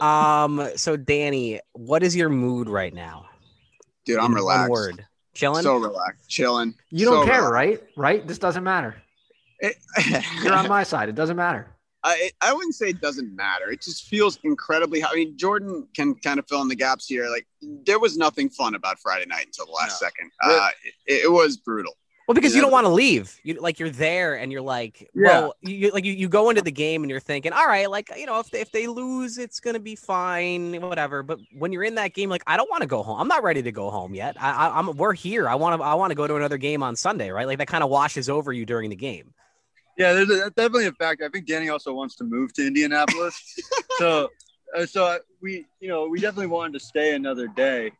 Um. So Danny, what is your mood right now? Dude, I'm relaxed. One word. Chilling. So relaxed, chilling. You don't So care, relaxed. right? Right? This doesn't matter. It- You're on my side. It doesn't matter. I, I wouldn't say it doesn't matter. It just feels incredibly. I mean, Jordan can kind of fill in the gaps here. Like there was nothing fun about Friday night until the last No. second. Uh, it, it was brutal. Well, because you don't want to leave. You like you're there and you're like, Yeah. well, you like you, you go into the game and you're thinking, all right, like you know, if they, if they lose, it's gonna be fine, whatever. But when you're in that game, like I don't want to go home. I'm not ready to go home yet. I, I, I'm we're here. I want to I want to go to another game on Sunday, right? Like that kind of washes over you during the game. Yeah, there's a, definitely a factor. I think Danny also wants to move to Indianapolis, so uh, so we you know we definitely wanted to stay another day,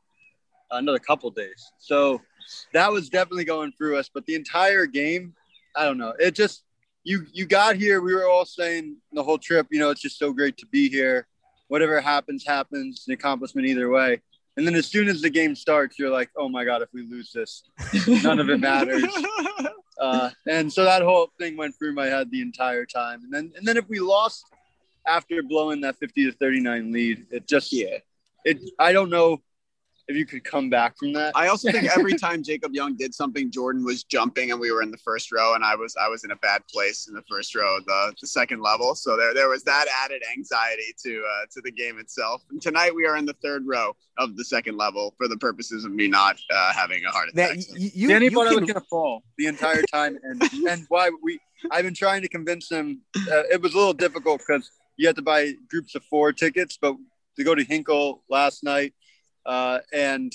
another couple days. So that was definitely going through us. But the entire game, I don't know. It just you you got here. We were all saying the whole trip. You know, it's just so great to be here. Whatever happens, happens. An accomplishment either way. And then as soon as the game starts, you're like, oh my god, if we lose this, none of it matters. Uh, and so that whole thing went through my head the entire time. And then and then if we lost after blowing that 50 to 39 lead, it just Yeah. it I don't know if you could come back from that. I also think every time Jacob Young did something, Jordan was jumping, and we were in the first row, and I was I was in a bad place in the first row, of the the second level. So there there was that added anxiety to uh, to the game itself. And tonight we are in the third row of the second level for the purposes of me not uh, having a heart That attack. you, you, Danny you thought I can- was gonna fall the entire time, and and why we I've been trying to convince him. Uh, it was a little difficult because you had to buy groups of four tickets, but to go to Hinkle last night, uh, and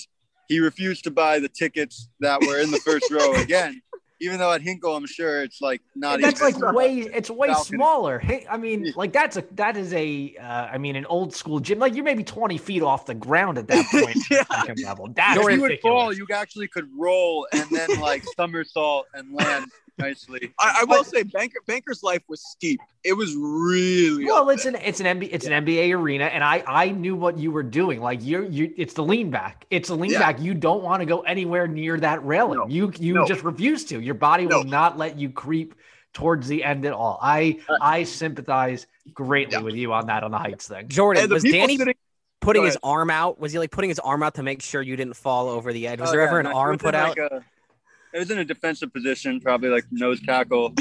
he refused to buy the tickets that were in the first row again. Even though at Hinkle, I'm sure it's like not. that's even, like way it's way Balcony. smaller. Hey, I mean, like that's a that is a uh, I mean an old school gym. Like you're maybe 20 feet off the ground at that point. Yeah. level. That's if you would fall, you actually could roll and then like somersault and land nicely. I, I will say, Banker Banker's life was steep. It was really Well, it's there. an it's an NBA it's an NBA arena, and I I knew what you were doing. Like you're you it's the lean back. It's a lean Yeah. back. You don't want to go anywhere near that railing. No. You you No. just refuse to. Your body will not let you creep towards the end at all. I Uh, I sympathize greatly Yeah. with you on that on the heights thing. Jordan was Danny sitting- putting his arm out? Was he like putting his arm out to make sure you didn't fall over the edge? Was Oh, there yeah, ever an no, arm put in, out? a- it was in a defensive position, probably like nose tackle.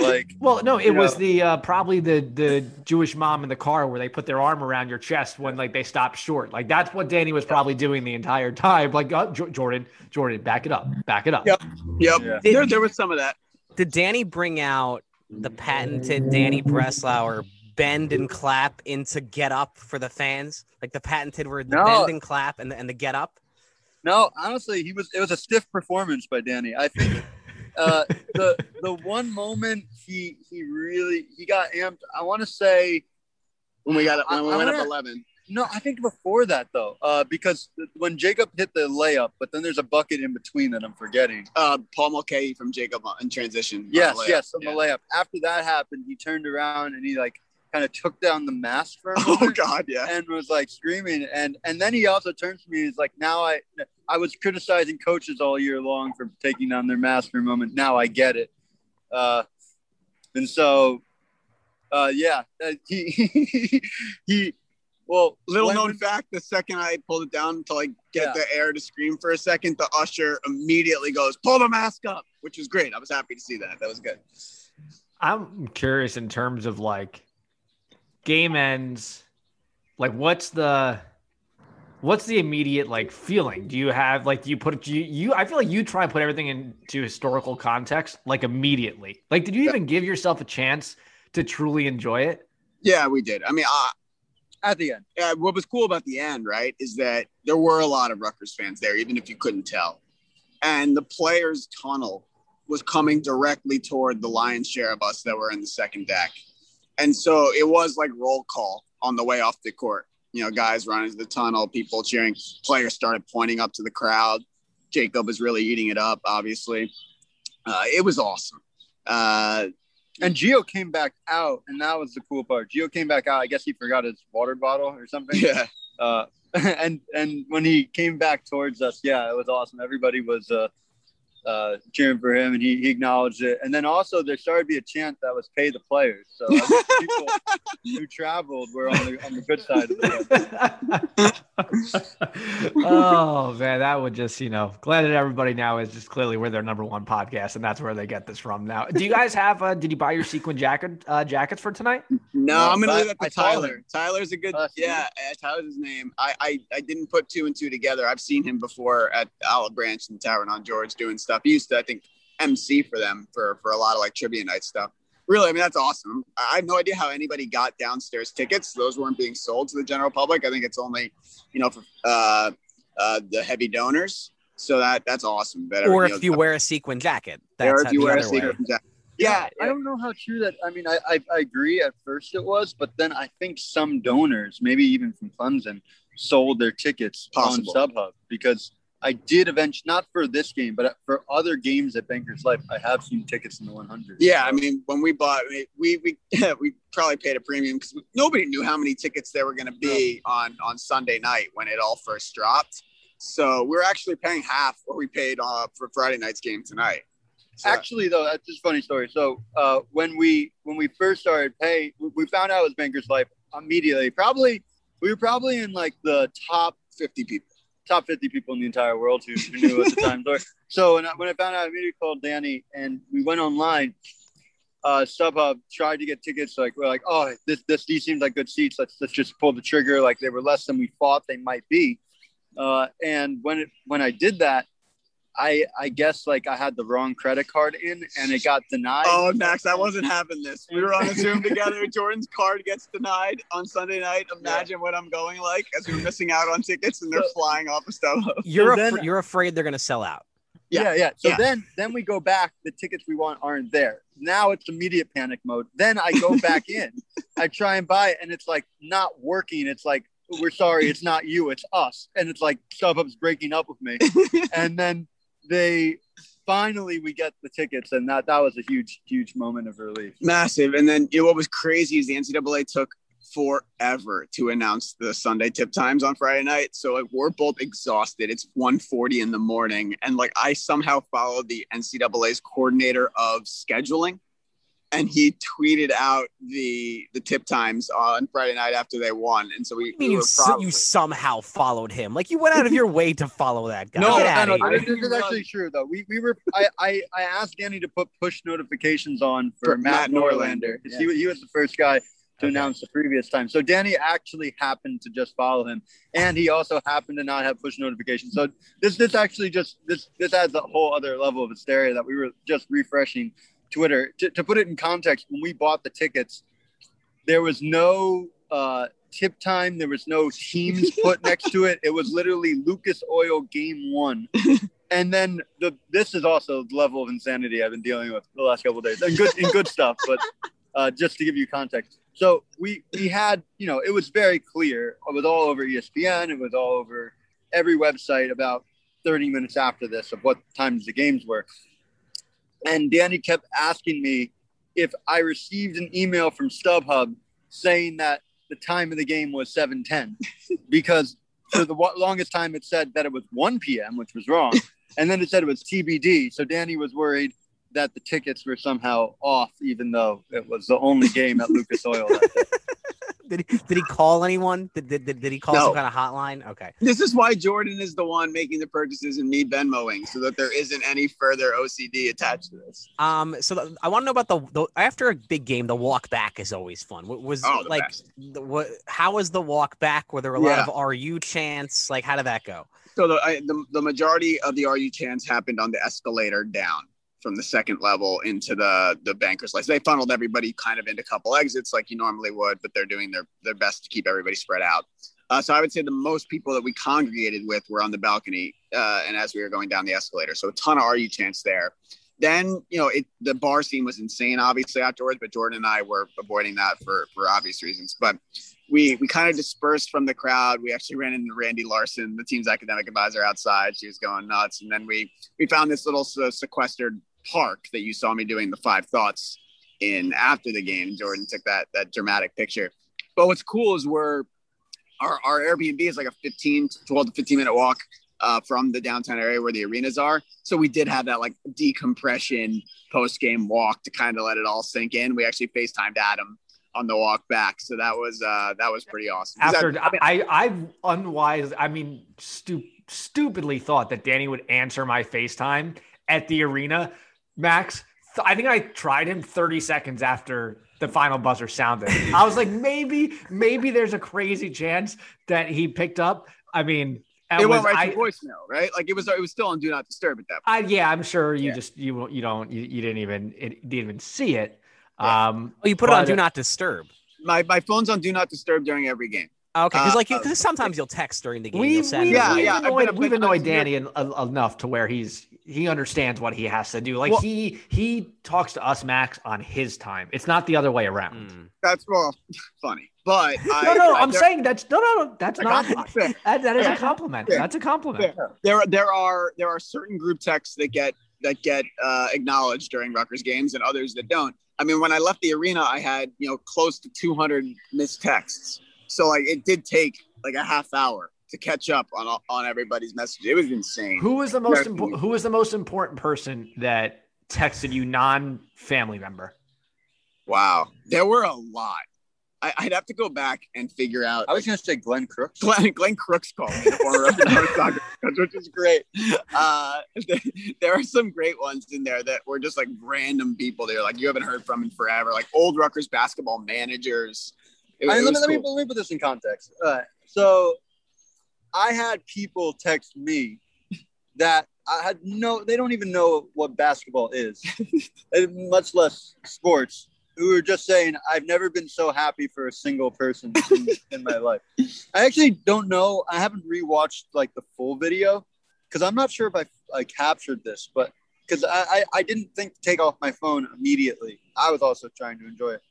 like Well, no, it was know. the uh, probably the the Jewish mom in the car where they put their arm around your chest when like they stopped short. Like that's what Danny was probably doing the entire time. Like uh, Jo- Jordan, Jordan, back it up, back it up. Yep. Yep. Yeah. There, there was some of that. Did Danny bring out the patented Danny Breslauer bend and clap into get up for the fans? Like the patented word, the No. bend and clap and the, and the get up? No, honestly, he was. It was a stiff performance by Danny. I think uh, the the one moment he he really he got amped. I want to say When we got it, I- when we I went wanna- up eleven. no. I think before that though, uh, because when Jacob hit the layup, but then there's a bucket in between that I'm forgetting. Uh, Paul Mulcahy from Jacob in transition. Yes, the yes, on Yeah. the layup. After that happened, he turned around and he like kind of took down the mask for a moment. Oh. God, yeah. and was like screaming and and then he also turns to me and is like now i i was criticizing coaches all year long for taking down their mask for a moment now i get it uh and so uh yeah uh, he he well Little when- known fact: the second I pulled it down to like get Yeah. the air to scream for a second, the usher immediately goes, "Pull the mask up," which was great. I was happy to see that. That was good. I'm curious in terms of like game ends, like what's the what's the immediate like feeling? Do you have like do you put you you I feel like you try and put everything into historical context like immediately. Like did you even give yourself a chance to truly enjoy it? Yeah, we did. I mean, uh, at the end uh, what was cool about the end, right, is that there were a lot of Rutgers fans there, even if you couldn't tell. And the players' tunnel was coming directly toward the lion's share of us that were in the second deck. And so it was like roll call on the way off the court. You know, guys running to the tunnel, people cheering, players started pointing up to the crowd. Jacob was really eating it up, obviously. Uh, it was awesome. Uh, and Geo came back out, and that was the cool part. Geo came back out. I guess he forgot his water bottle or something. yeah. uh, and and when he came back towards us, yeah, it was awesome. Everybody was uh, cheering for him, and he, he acknowledged it. And then also there started to be a chant that was "Pay the players." So people who traveled were on the on the good side of the oh man, that would just you know glad that everybody now is just clearly we're their number one podcast, and that's where they get this from. Now, do you guys have? Uh, did you buy your sequin jacket uh, jackets for tonight? No, No, I'm gonna leave that to I Tyler. Tyler's a good, Uh, yeah. uh, Tyler's his name. I, I I didn't put two and two together. I've seen him before at Olive Branch and Tavern on George doing stuff. He used to, I think, MC for them for for a lot of like trivia night stuff. Really, I mean that's awesome. I I have no idea how anybody got downstairs tickets. Those weren't being sold to the general public. I think it's only, you know, for uh, uh, the heavy donors. So that that's awesome. That Or if you wear a sequin jacket, or if you wear a other way. secret jacket. Yeah, I don't know how true that. I mean, I, I I agree. At first, it was, but then I think some donors, maybe even from Clemson, sold their tickets Possible. on StubHub because I did eventually not for this game, but for other games at Bankers Life, I have seen tickets in the 100. Yeah, I mean, when we bought, we we we, we probably paid a premium because nobody knew how many tickets there were going to be on on Sunday night when it all first dropped. So we're actually paying half what we paid uh, for Friday night's game tonight. So, Actually, though, that's just a funny story. So uh, when we when we first started pay, we- we found out it was Bankers Life immediately. Probably we were probably in like the top 50 people. Top 50 people in the entire world who, who knew at the time. So- So when I, when I found out, I immediately called Danny and we went online. Uh, StubHub tried to get tickets. Like we're like, oh, this this these seems like good seats. Let's let's just pull the trigger. Like they were less than we thought they might be. Uh, and when it when I did that, I I guess like I had the wrong credit card in and it got denied. Oh, Max, I wasn't having this. We were on a Zoom together. Jordan's card gets denied on Sunday night. Imagine what I'm going like as we're missing out on tickets and they're So- flying off of StubHub. You're then- you're afraid they're gonna sell out. Yeah, yeah. So Yeah. then then we go back. The tickets we want aren't there. Now it's immediate panic mode. Then I go back in. I try and buy it, and it's like not working. It's like we're sorry, it's not you, it's us. And it's like StubHub's breaking up with me. and then they finally we get the tickets, and that that was a huge huge moment of relief. Massive. And then you know, what was crazy is the NCAA took forever to announce the Sunday tip times on Friday night. So like we're both exhausted. It's 1:40 in the morning. And like I somehow followed the NCAA's coordinator of scheduling. And he tweeted out the the tip times on Friday night after they won. And so we, I mean, we you were s- probably- you somehow followed him. Like you went out of your way to follow that guy. No, Get no, no, This is actually true though. We, we were I, I I asked Danny to put push notifications on for, For Matt, Matt Norlander Norlander, because he, he was the first guy to Okay. announce the previous time. So Danny actually happened to just follow him, and he also happened to not have push notifications. So this this actually just this this adds a whole other level of hysteria that we were just refreshing Twitter to, to put it in context. When we bought the tickets, there was no. Uh, tip time there was no teams put next to it it was literally lucas oil game one and then the this is also the level of insanity I've been dealing with the last couple of days, and good in good stuff. But uh, just to give you context, so we we had you know it was very clear. It was all over ESPN. It was all over every website about 30 minutes after this of what times the games were. And Danny kept asking me if I received an email from StubHub saying that the time of the game was 7:10 because for the longest time it said that it was 1 p.m., which was wrong. And then it said it was TBD. So Danny was worried that the tickets were somehow off, even though it was the only game at Lucas Oil. That day. Did he, did he call anyone? Did, did, did, did he call No. some kind of hotline? Okay. This is why Jordan is the one making the purchases and me Venmoing so that there isn't any further OCD attached to this. Um. So the, I want to know about the, the after a big game, the walk back is always fun. Wa- Was Oh, like the, what? How was the walk back? Were there a lot Yeah. of RU chants? Like how did that go? So the, I, the the majority of the RU chants happened on the escalator down from the second level into the the bankers lights. They funneled everybody kind of into a couple exits like you normally would, but they're doing their their best to keep everybody spread out. Uh, so I would say the most people that we congregated with were on the balcony, uh, and as we were going down the escalator, so a ton of RU chants there. Then you know it the bar scene was insane, obviously afterwards, but Jordan and I were avoiding that for for obvious reasons. But we we kind of dispersed from the crowd. We actually ran into Randy Larson, the team's academic advisor, outside. She was going nuts, and then we we found this little se- sequestered park that you saw me doing the five thoughts in after the game. Jordan took that that dramatic picture. But what's cool is we're our, our Airbnb is like a 15, 12 to 15 minute walk uh, from the downtown area where the arenas are. So we did have that like decompression post game walk to kind of let it all sink in. We actually FaceTimed Adam on the walk back, so that was uh, that was pretty awesome. After that- I, I, I've unwise, I mean, stu- stupidly thought that Danny would answer my FaceTime at the arena. Max, I think I tried him 30 seconds after the final buzzer sounded. I was like, maybe, maybe there's a crazy chance that he picked up. I mean, it was- went right I, to voicemail, right? Like it was it was still on do not disturb at that point. I, yeah, I'm sure you Yeah. just you you don't you, you didn't even it, didn't even see it. Yeah. Um, Oh, you put it on do not disturb. My my phone's on do not disturb during every game. Okay, because like you, uh, because sometimes you'll text during the game. We, you'll send we, Yeah, we've yeah, I've annoyed, been- we've annoyed Danny en- en- enough to where he's he understands what he has to do. Like Well- he he talks to us Max on his time. It's not the other way around. Mm. That's well funny, but I, No, no, I- I'm there- saying that's no, no, no. That's not. That, that is a compliment. Yeah. That's a compliment. there there are there are certain group texts that get that get uh, acknowledged during Rutgers games and others that don't. I mean, when I left the arena, I had you know close to 200 missed texts. So like it did take like a half hour to catch up on on everybody's message. It was insane. Who was the most Yeah. important? Who was the most important person that texted you, non-family member? Wow, there were a lot. I, I'd have to go back and figure out. I was gonna say Glenn Crooks. Glenn, Glenn Crooks called me, the former Red Sox coach, which is great. Uh, there are some great ones in there that were just like random people. They're like you haven't heard from in forever, like old Rutgers basketball managers. It, I it mean, let, me, let, me, cool. let me put this in context. Uh, so I had people text me that I had no, they don't even know what basketball is, much less sports, who were just saying, I've never been so happy for a single person in, in my life. I actually don't know. I haven't rewatched like the full video because I'm not sure if I, I captured this, but because I, I, I didn't think to take off my phone immediately. I was also trying to enjoy it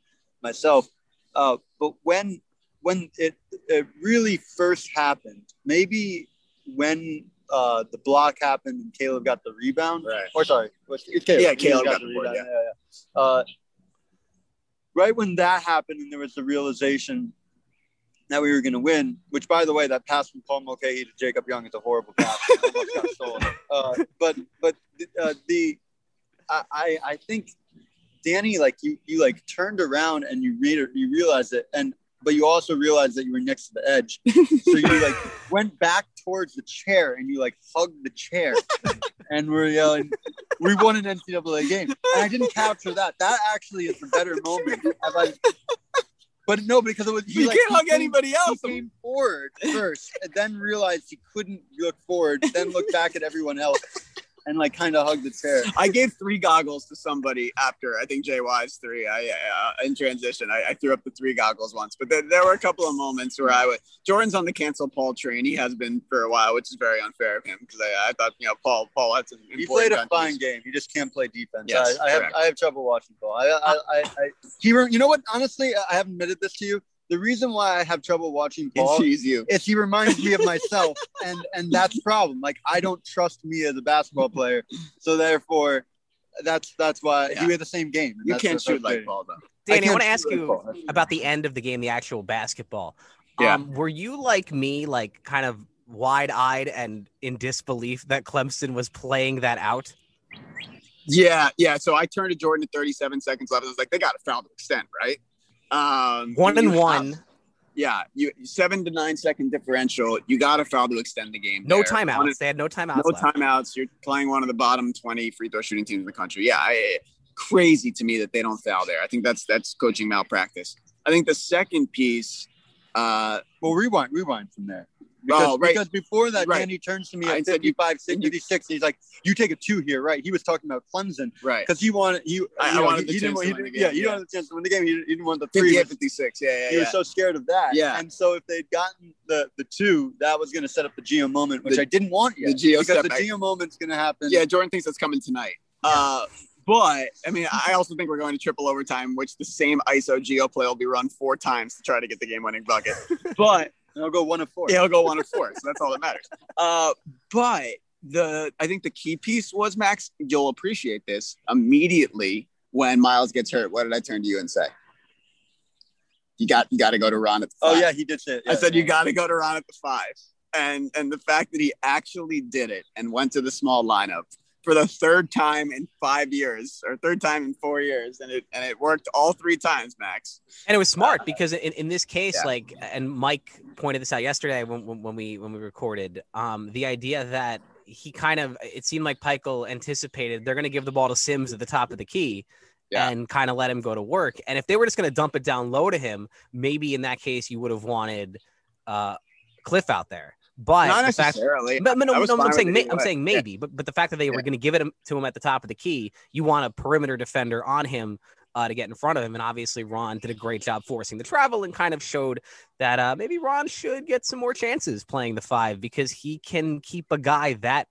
myself. Uh, but when when it it really first happened, maybe when uh, the block happened and Caleb got the rebound, Right. or sorry, was it's Caleb. Yeah, Caleb got the board, rebound. Yeah, yeah. Uh, right when that happened, and there was the realization that we were going to win. Which, by the way, that pass from Paul Mulcahy to Jacob Young is a horrible pass. Got. Uh, but but uh, the I I I think Danny, like you, you like turned around and you read it, you realized it, and but you also realized that you were next to the edge, so you like went back towards the chair and you like hugged the chair, and we're yelling, "We won an NCAA game!" And I didn't capture that. That actually is the better moment. I- but no, because it was he You like, can't he hug came- anybody He else. came forward first, and then realized he couldn't look forward. Then looked back at everyone else, and like kind of hugged the chair. I gave three goggles to somebody after I think JY's three. I uh, in transition, I, I threw up the three goggles once, but there, there were a couple of moments where I would. Jordan's on the cancel Paul train. He has been for a while, which is very unfair of him because I, I thought you know Paul Paul had some. He played a fine game. He just can't play defense. Yes, I, I have. I have trouble watching Paul. I I, I, I he you know what? Honestly, I haven't admitted this to you. The reason why I have trouble watching Paul It's he's you. is he reminds me of myself, and and that's problem. Like I don't trust me as a basketball player, so therefore, that's that's why Yeah. he had the same game. You can't shoot like frustrating. Paul though. Danny, I, can't want to ask you Paul. about the end of the game, the actual basketball. Yeah. Um, were you like me, like kind of wide-eyed and in disbelief that Clemson was playing that out? Yeah, yeah. So I turned to Jordan at 37 seconds left. I was like, they got a foul to extend, right? Um, One you and have- one, yeah, you seven to nine second differential. You got a foul to extend the game. no there. timeouts. One They had no timeouts. no left. timeouts. You're playing one of the bottom 20 free throw shooting teams in the country. Yeah, I, crazy to me that they don't foul there. I think that's that's coaching malpractice. I think the second piece, uh, Well, rewind, rewind from there. Because, Oh, right. because before that, Right. Danny turns to me I at said you- 55, 56, and he's like, "You take a two here, right?" He was talking about Clemson right, because he wanted he. I- I you know, wanted he, the he didn't chance to win the didn't- yeah, game, he yeah. didn't want the chance to win the game. He didn't, he didn't want the three. 58, 56. Yeah, yeah, He yeah. was so scared of that. Yeah. And so if they'd gotten the the two, that was going to set up the Geo moment, which The- I didn't want yet. the Geo because the. Geo moment's going to happen. yeah, Jordan thinks that's coming tonight. Uh, but I mean, I also think we're going to triple overtime, which the same ISO Geo play will be run four times to try to get the game winning bucket. But And I'll go one of four. Yeah, he'll go one and four, so that's all that matters. Uh, but the I think the key piece was Max. You'll appreciate this immediately when Miles gets hurt. What did I turn to you and say? You got you got to go to Ron at the Oh five. yeah, he did. It. I Yeah, said you got to go to Ron at the five. and and the fact that he actually did it and went to the small lineup for the third time in five years or third time in four years, and it and it worked all three times, Max. And it was smart because in, in this case, Yeah. like, and Mike pointed this out yesterday when, when, when we when we recorded, um, the idea that he kind of it seemed like Pikiell anticipated they're going to give the ball to Simms at the top of the key. Yeah. And kind of let him go to work. And if they were just going to dump it down low to him, maybe in that case you would have wanted uh, Cliff out there. But Not the fact, necessarily. but, no, no I'm saying may, I'm way. saying Yeah. maybe, but but the fact that they were going to give it to him at the top of the key, you want a perimeter defender on him uh, to get in front of him, and obviously Ron did a great job forcing the travel and kind of showed that uh, maybe Ron should get some more chances playing the five because he can keep a guy that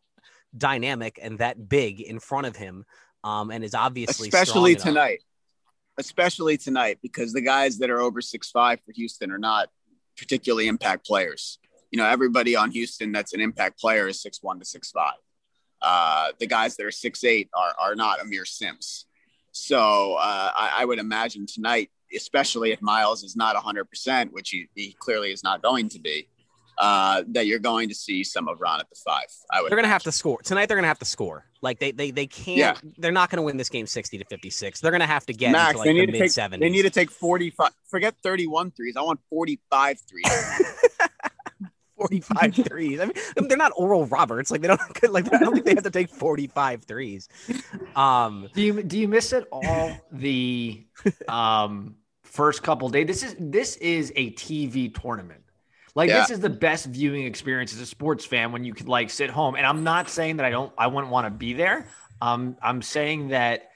dynamic and that big in front of him, um, and is obviously especially tonight. Especially tonight, because the guys that are over six five for Houston are not particularly impact players. You know, everybody on Houston that's an impact player is six one to six five. Uh, the guys that are six eight are are not Aamir Simms. So uh, I, I would imagine tonight, especially if Miles is not hundred percent, which he, he clearly is not going to be, uh, that you're going to see some of Ron at the five. I would. They're gonna have to score tonight. They're gonna have to score. Like they they they can't. Yeah. They're not gonna win this game sixty to fifty six. They're gonna have to get Max, into like they need to mid take seventies. they need to take 45 forget 31 threes. I want 45 threes. 45 threes. I mean, they're not Oral Roberts. Like they don't like. I don't think they have to take 45 threes. Um, Do you do you miss it all the um first couple days? This is this is a TV tournament. Like Yeah. this is the best viewing experience as a sports fan when you could like sit home. And I'm not saying that I don't I wouldn't want to be there. Um I'm saying that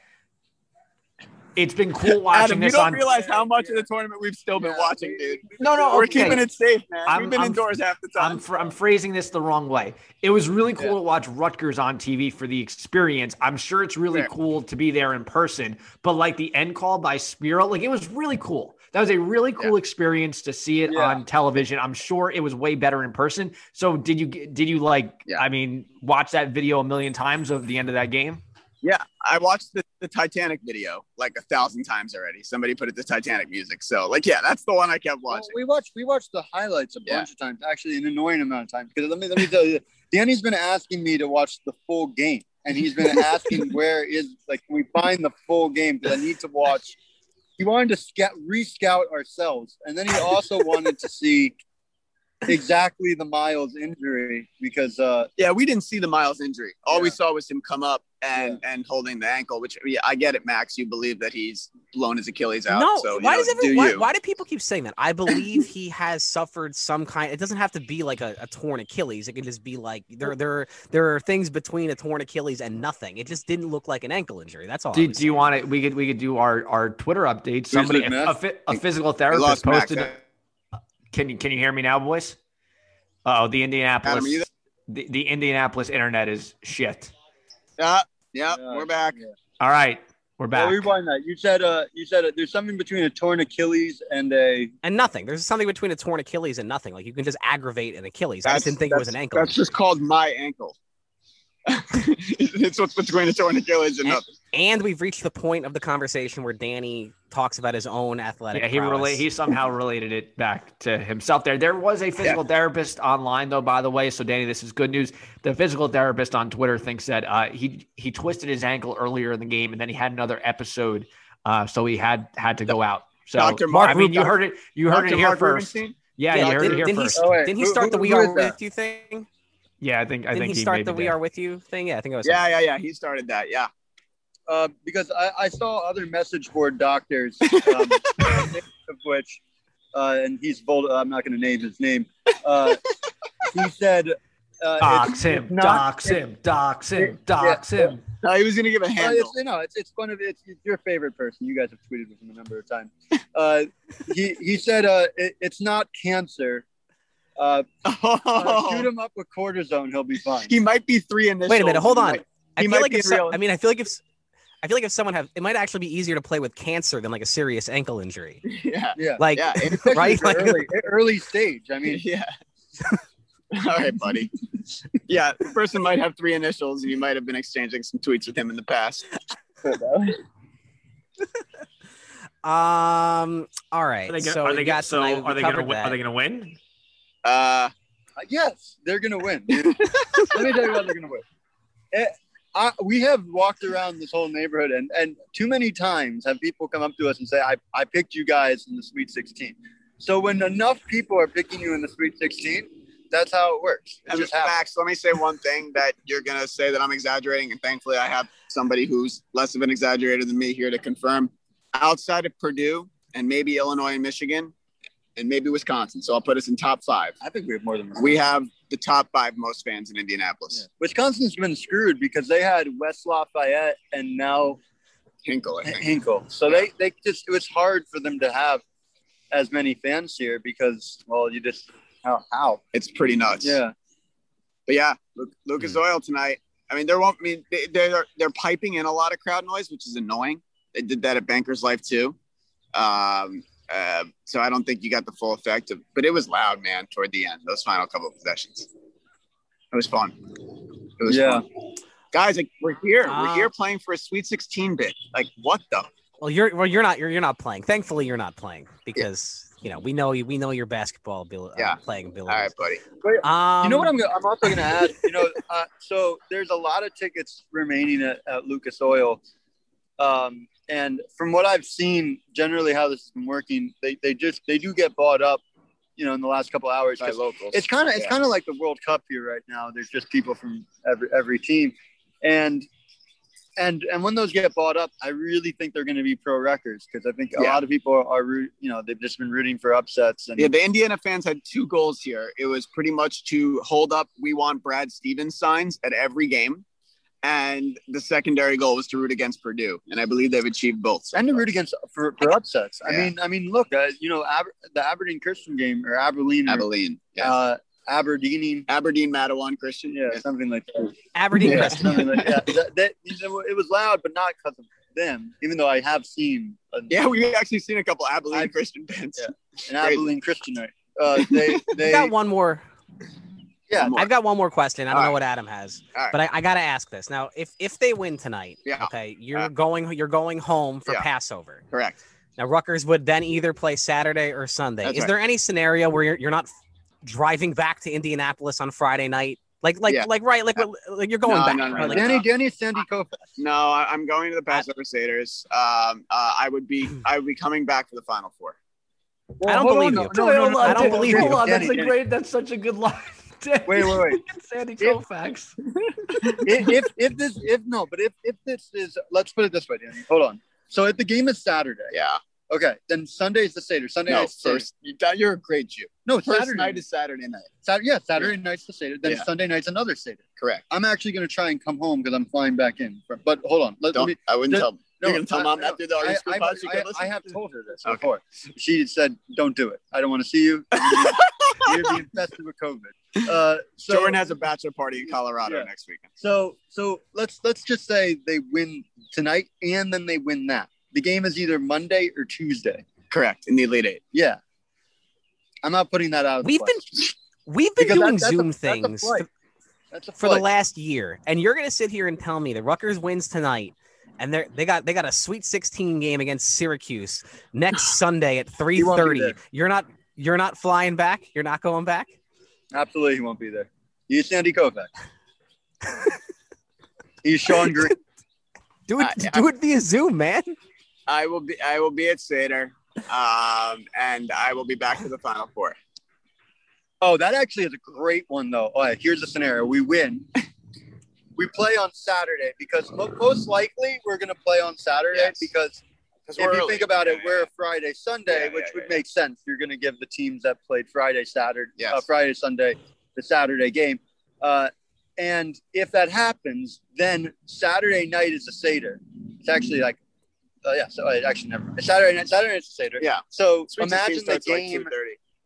it's been cool watching Adam, you don't on realize how much of the tournament we've still been watching, dude. No, no, We're okay. keeping it safe, man. I'm- We've been I'm- indoors half the time. I'm, fr- I'm phrasing this the wrong way. It was really cool Yeah. to watch Rutgers on TV for the experience. I'm sure it's really Fair. cool to be there in person, but like the end call by Spero, like it was really cool. That was a really cool experience to see it Yeah. on television. I'm sure it was way better in person. So did you did you like Yeah. I mean watch that video a million times of the end of that game? Yeah, I watched the, the Titanic video like a thousand times already. Somebody put it to Titanic music. So, like, yeah, that's the one I kept Well, watching. we watched we watched the highlights a Yeah. bunch of times, actually an annoying amount of times. Because let me let me tell you, Danny's been asking me to watch the full game, and he's been asking where is like can we find the full game because I need to watch. He wanted to scout re-scout ourselves, and then he also wanted to see exactly the Miles injury because uh Yeah, we didn't see the Miles injury. All we saw was him come up and and holding the ankle. Which yeah, I get it, Max. You believe that he's blown his Achilles out. no, so, why know, does do everyone? Why, you. why do people keep saying that? I believe he has suffered some kind. It doesn't have to be like a, a torn Achilles. It can just be like there there there are things between a torn Achilles and nothing. It just didn't look like an ankle injury. That's all. Do, do you want it? We could we could do our our Twitter update. Somebody a, a, a physical therapist posted. Max. Posted. Can you can you hear me now, boys? Oh, the Indianapolis Adam, the, the Indianapolis internet is shit. Yeah, yeah, Yeah, we're back. yeah. All right, we're Well, back. rewind that. You said uh you said uh, there's something between a torn Achilles and a And nothing. There's something between a torn Achilles and nothing. Like you can just aggravate an Achilles. I That's- just didn't think it was an ankle. That's just called my ankle. it's what's between a torn Achilles and And- nothing. And we've reached the point of the conversation where Danny talks about his own athletic. yeah, he prowess. relate. He somehow related it back to himself. There, there was a physical therapist online, though. By the way, so Danny, this is good news. The physical therapist on Twitter thinks that uh, he he twisted his ankle earlier in the game, and then he had another episode, uh, so he had had to go out. So, Dr. Mark, I mean, you heard it. You heard Dr. it here Mark first. Rubenstein? Yeah, Yeah, you heard did, it here didn't he, first. Oh, didn't he start who- the We Are that? With You thing? Yeah, I think I Didn't think he start maybe the We. Are With You thing? Yeah, I think it was. Yeah, yeah, yeah. He started that. Yeah. Uh, because I, I saw other message board doctors, um, of which, uh, and he's bold. I'm not going to name his name. Uh, he said, uh, Dox him, it's not- dox him, dox him, it- dox yeah. him. No, he was gonna give a Uh, handle. it's, you know, it's, it's one of it's, it's your favorite person. You guys have tweeted with him a number of times. Uh, he he said uh, it, it's not cancer. Uh, uh, Oh, shoot him up with cortisone, he'll be fine. he might be three in initials. Wait a minute, hold He on. might- I he feel might like be if real. I mean, I feel like if I feel like if someone have, it might actually be easier to play with cancer than like a serious ankle injury. yeah, yeah, Like, yeah, right? Like- early, early stage. I mean, yeah. All right, buddy. Yeah, the person might have three initials, and you might have been exchanging some tweets with him in the past. um, all right. Are they gonna, so are they got gonna, so are they gonna covered win? Are they gonna win? Uh, Uh, yes, they're gonna win. Let me tell you what they're gonna win. Eh, I, we have walked around this whole neighborhood, and and too many times have people come up to us and say, "I I picked you guys in the Sweet 16." So when enough people are picking you in the Sweet 16, that's how it works. It And just happens. Max, let me say one thing that you're gonna say that I'm exaggerating, and thankfully I have somebody who's less of an exaggerator than me here to confirm. Outside of Purdue and maybe Illinois and Michigan, and maybe Wisconsin, so I'll put us in top five. I think we have more than We have the top five most fans in Indianapolis. Wisconsin's been screwed because they had West Lafayette and now Hinkle, Hinkle. So they they just it was hard for them to have as many fans here because well you just how how It's pretty nuts. yeah But yeah, Lu- Lucas Oil tonight. I mean, there won't. I mean, they, they're they're piping in a lot of crowd noise, which is annoying. They did that at Banker's Life too. Um, uh, so I don't think you got the full effect of. But it was loud, man. Toward the end, those final couple of possessions, it was fun. It was Yeah. fun. Guys, like we're here. Ah. we're here playing for a Sweet 16 bit. Like what the? Well, you're well, you're not you're you're not playing. Thankfully, you're not playing because you know we know you we know your basketball ability, Yeah. uh, playing All abilities. right, buddy. Um, you know what I'm gonna, I'm also gonna add you know uh, so there's a lot of tickets remaining at, at Lucas Oil um, and from what I've seen generally how this has been working they they just they do get bought up you know in the last couple hours By locals. it's kind of it's Yeah. kind of like the World Cup here right now. There's just people from every every team, and and and when those get bought up, I really think they're going to be pro Rutgers because I think a Yeah. lot of people are, are root- you know they've just been rooting for upsets and Yeah, the Indiana fans had two goals here. It was pretty much to hold up "We want Brad Stevens" signs at every game, and the secondary goal was to root against Purdue, and I believe they've achieved both. so and to root against for, for upsets. I mean, I mean, look, uh, you know, Aber, the Aberdeen Christian game or Abilene, or, Abilene, yeah, uh, Aberdeen, Aberdeen, Matawan, Christian, yeah, something like that. Aberdeen Yeah, Christian. something like that. that, that you know, it was loud, but not because of them. Even though I have seen a, yeah. We actually seen a couple Abilene I- Christian bands. Yeah. an Abilene Christianite. Uh, they they got one more. Yeah I've got one more question. I don't All know right. what Adam has, All right. but I, I got to ask this now. If if they win tonight, Yeah. okay, you're Yeah. going you're going home for Yeah. Passover. Correct. Now Rutgers would then either play Saturday or Sunday. That's Is right. there any scenario where you're, you're not driving back to Indianapolis on Friday night? Like like Yeah. like right like like you're going No, back. no, no, right? no, Like, Danny Danny Sandy Koufax. No, I, I'm going to the Passover Seders. Um, uh, I would be, I would be coming back for the Final Four. I don't believe on, you. no, no, no, no, I don't believe Danny, you. Hold on, Danny, that's a great. That's such a good line. Wait, wait, wait. Sandy If- Koufax. if, if if this if no, but if if this is let's put it this way, Danny. Hold on. So if the game is Saturday, Yeah. okay, then Sunday's the Seder. Sunday No, night's the Seder. first, you, you're a great Jew. No, First Saturday night is Saturday night. Saturday, yeah, Saturday night's the Seder. Then Yeah. Sunday night's another Seder. Correct. I'm actually going to try and come home because I'm flying back in. But hold on, let, let Don't, me. I wouldn't the- tell. No, you're gonna tell I- mom no, after the Are You I, I, I. I have told her this Okay. before. She said, "Don't do it. I don't want to see you. You're being infested with COVID." Uh, so, Jordan has a bachelor party in Colorado Yeah. next weekend. So so let's let's just say they win tonight and then they win that. The game is either Monday or Tuesday. Correct. In the Elite Eight. Yeah. I'm not putting that out. Of We've been we've been Because doing that's a- Zoom a things flight. That's a for the last year, and you're gonna sit here and tell me the Rutgers wins tonight, and they they got they got a Sweet 16 game against Syracuse next Sunday at He won't be 3:30. You're not you're not flying back. You're not going back. Absolutely, he won't be there. He's Sandy Koufax. He's Shawn Green. Do it I- do it via Zoom, man. I will be. I will be at Seder, um, and I will be back to the Final Four. Oh, that actually is a great one, though. All right, here's the scenario: we win. We play on Saturday because most likely we're going to play on Saturday Yes. because If you think about it, we're a Friday Sunday, which would make sense. You're going to give the teams that played Friday Saturday, Yes. uh, Friday Sunday, the Saturday game. Uh, and if that happens, then Saturday night is a seder. It's actually like, uh, yeah. So uh, actually, never mind. Saturday night, Saturday night's a seder. Yeah. So Sweet imagine the starts like game.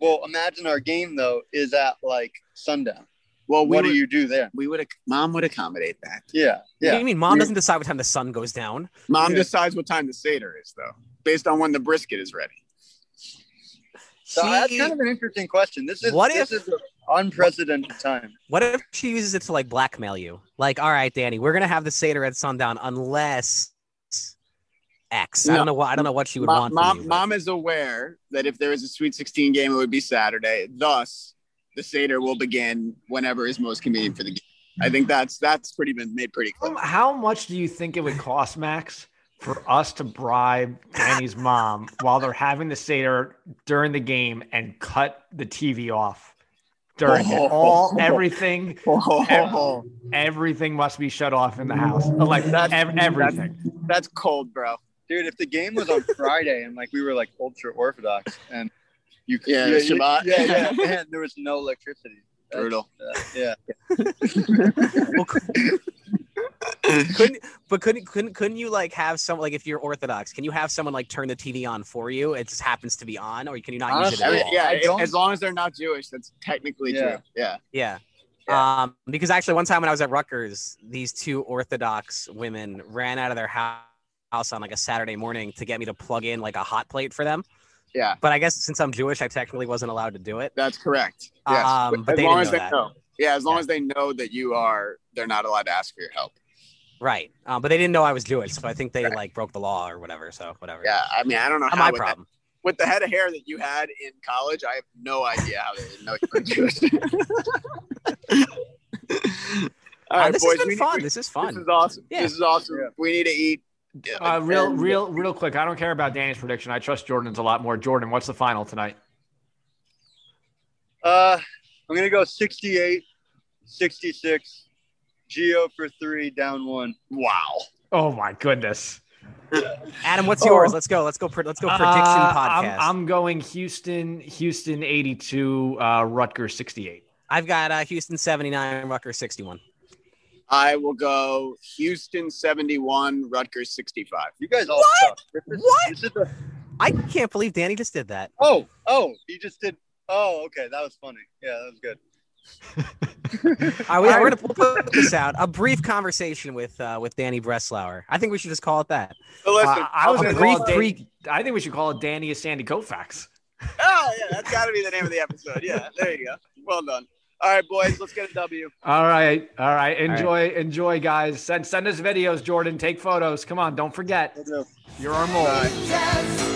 well, imagine our game though is at like sundown. Well, we What would, do you do there? we would. Mom would accommodate that. Yeah, What do yeah. you mean mom Yeah. doesn't decide what time the sun goes down? Mom Yeah. decides what time the Seder is, though, based on when the brisket is ready. So that's kind of an interesting question. This is What this if- is an unprecedented time. What if she uses it to like blackmail you? Like, all right, Danny, we're gonna have the Seder at sundown unless X. I No. don't know what I don't know what she would Mom, want. mom, you, mom is aware that if there is a Sweet 16 game, it would be Saturday. Thus, the Seder will begin whenever is most convenient for the game. I think that's that's pretty been made pretty How, clear. how much do you think it would cost, Max, for us to bribe Danny's mom while they're having the Seder during the game and cut the TV off during it? All everything, Oh, everything must be shut off in the house. Like That's- ev- everything. that's cold, bro. Dude, if the game was on Friday and like we were like ultra orthodox and you could Yeah, yeah, Shabbat. yeah, yeah, and there was no electricity. That's- Brutal. uh, yeah. Well, couldn't but couldn't couldn't couldn't you like have some like if you're Orthodox, can you have someone like turn the TV on for you? It just happens to be on, or can you not use it Honestly, I mean, all? yeah, I don't- as long as they're not Jewish, that's technically Yeah. true. Yeah. Yeah. Yeah. Um, because actually, one time when I was at Rutgers, these two Orthodox women ran out of their house on like a Saturday morning to get me to plug in like a hot plate for them. Yeah, But I guess since I'm Jewish, I technically wasn't allowed to do it. that's correct. Yes. Um, but as they long didn't as know they that. know. Yeah, as long Yeah. as they know that you are, they're not allowed to ask for your help. Right. Um, but they didn't know I was Jewish, so I think they Right. like broke the law or whatever. So whatever. Yeah, I mean, I don't know Not how my with, that- problem. with the head of hair that you had in college, I have no idea how they didn't know you were Jewish. All Uh, this boys, has been we need- fun. this is fun. This is awesome. Yeah. This is awesome. Yeah. We need to eat. Uh, real, real, real quick. I don't care about Danny's prediction. I trust Jordan's a lot more. Jordan, what's the final tonight? Uh, I'm gonna go 68, 66. Geo for three, down one. Wow. Oh my goodness. Adam, what's yours? Let's go. Let's go. Pre- let's go. Prediction Uh, podcast. I'm, I'm going Houston, Houston 82, uh, Rutgers 68. I've got uh, Houston 79, Rutgers 61. I will go Houston 71, Rutgers 65. You guys all What? suck. This is- What? this is the- I can't believe Danny just did that. oh, oh, he just did. Oh, okay, that was funny. Yeah, that was good. All right, we're gonna put this out. A brief conversation with uh, with Danny Breslauer. I think we should just call it that. So listen, Uh, I was a going to brief call it pre- I think we should call it Danny is Sandy Koufax. oh yeah, that's got to be the name of the episode. Yeah, there you go. Well done. All right, boys, let's get a W. All right, all right. Enjoy, enjoy, guys. Send send us videos, Jordan. Take photos. Come on, don't forget. You're our mole. Bye. Just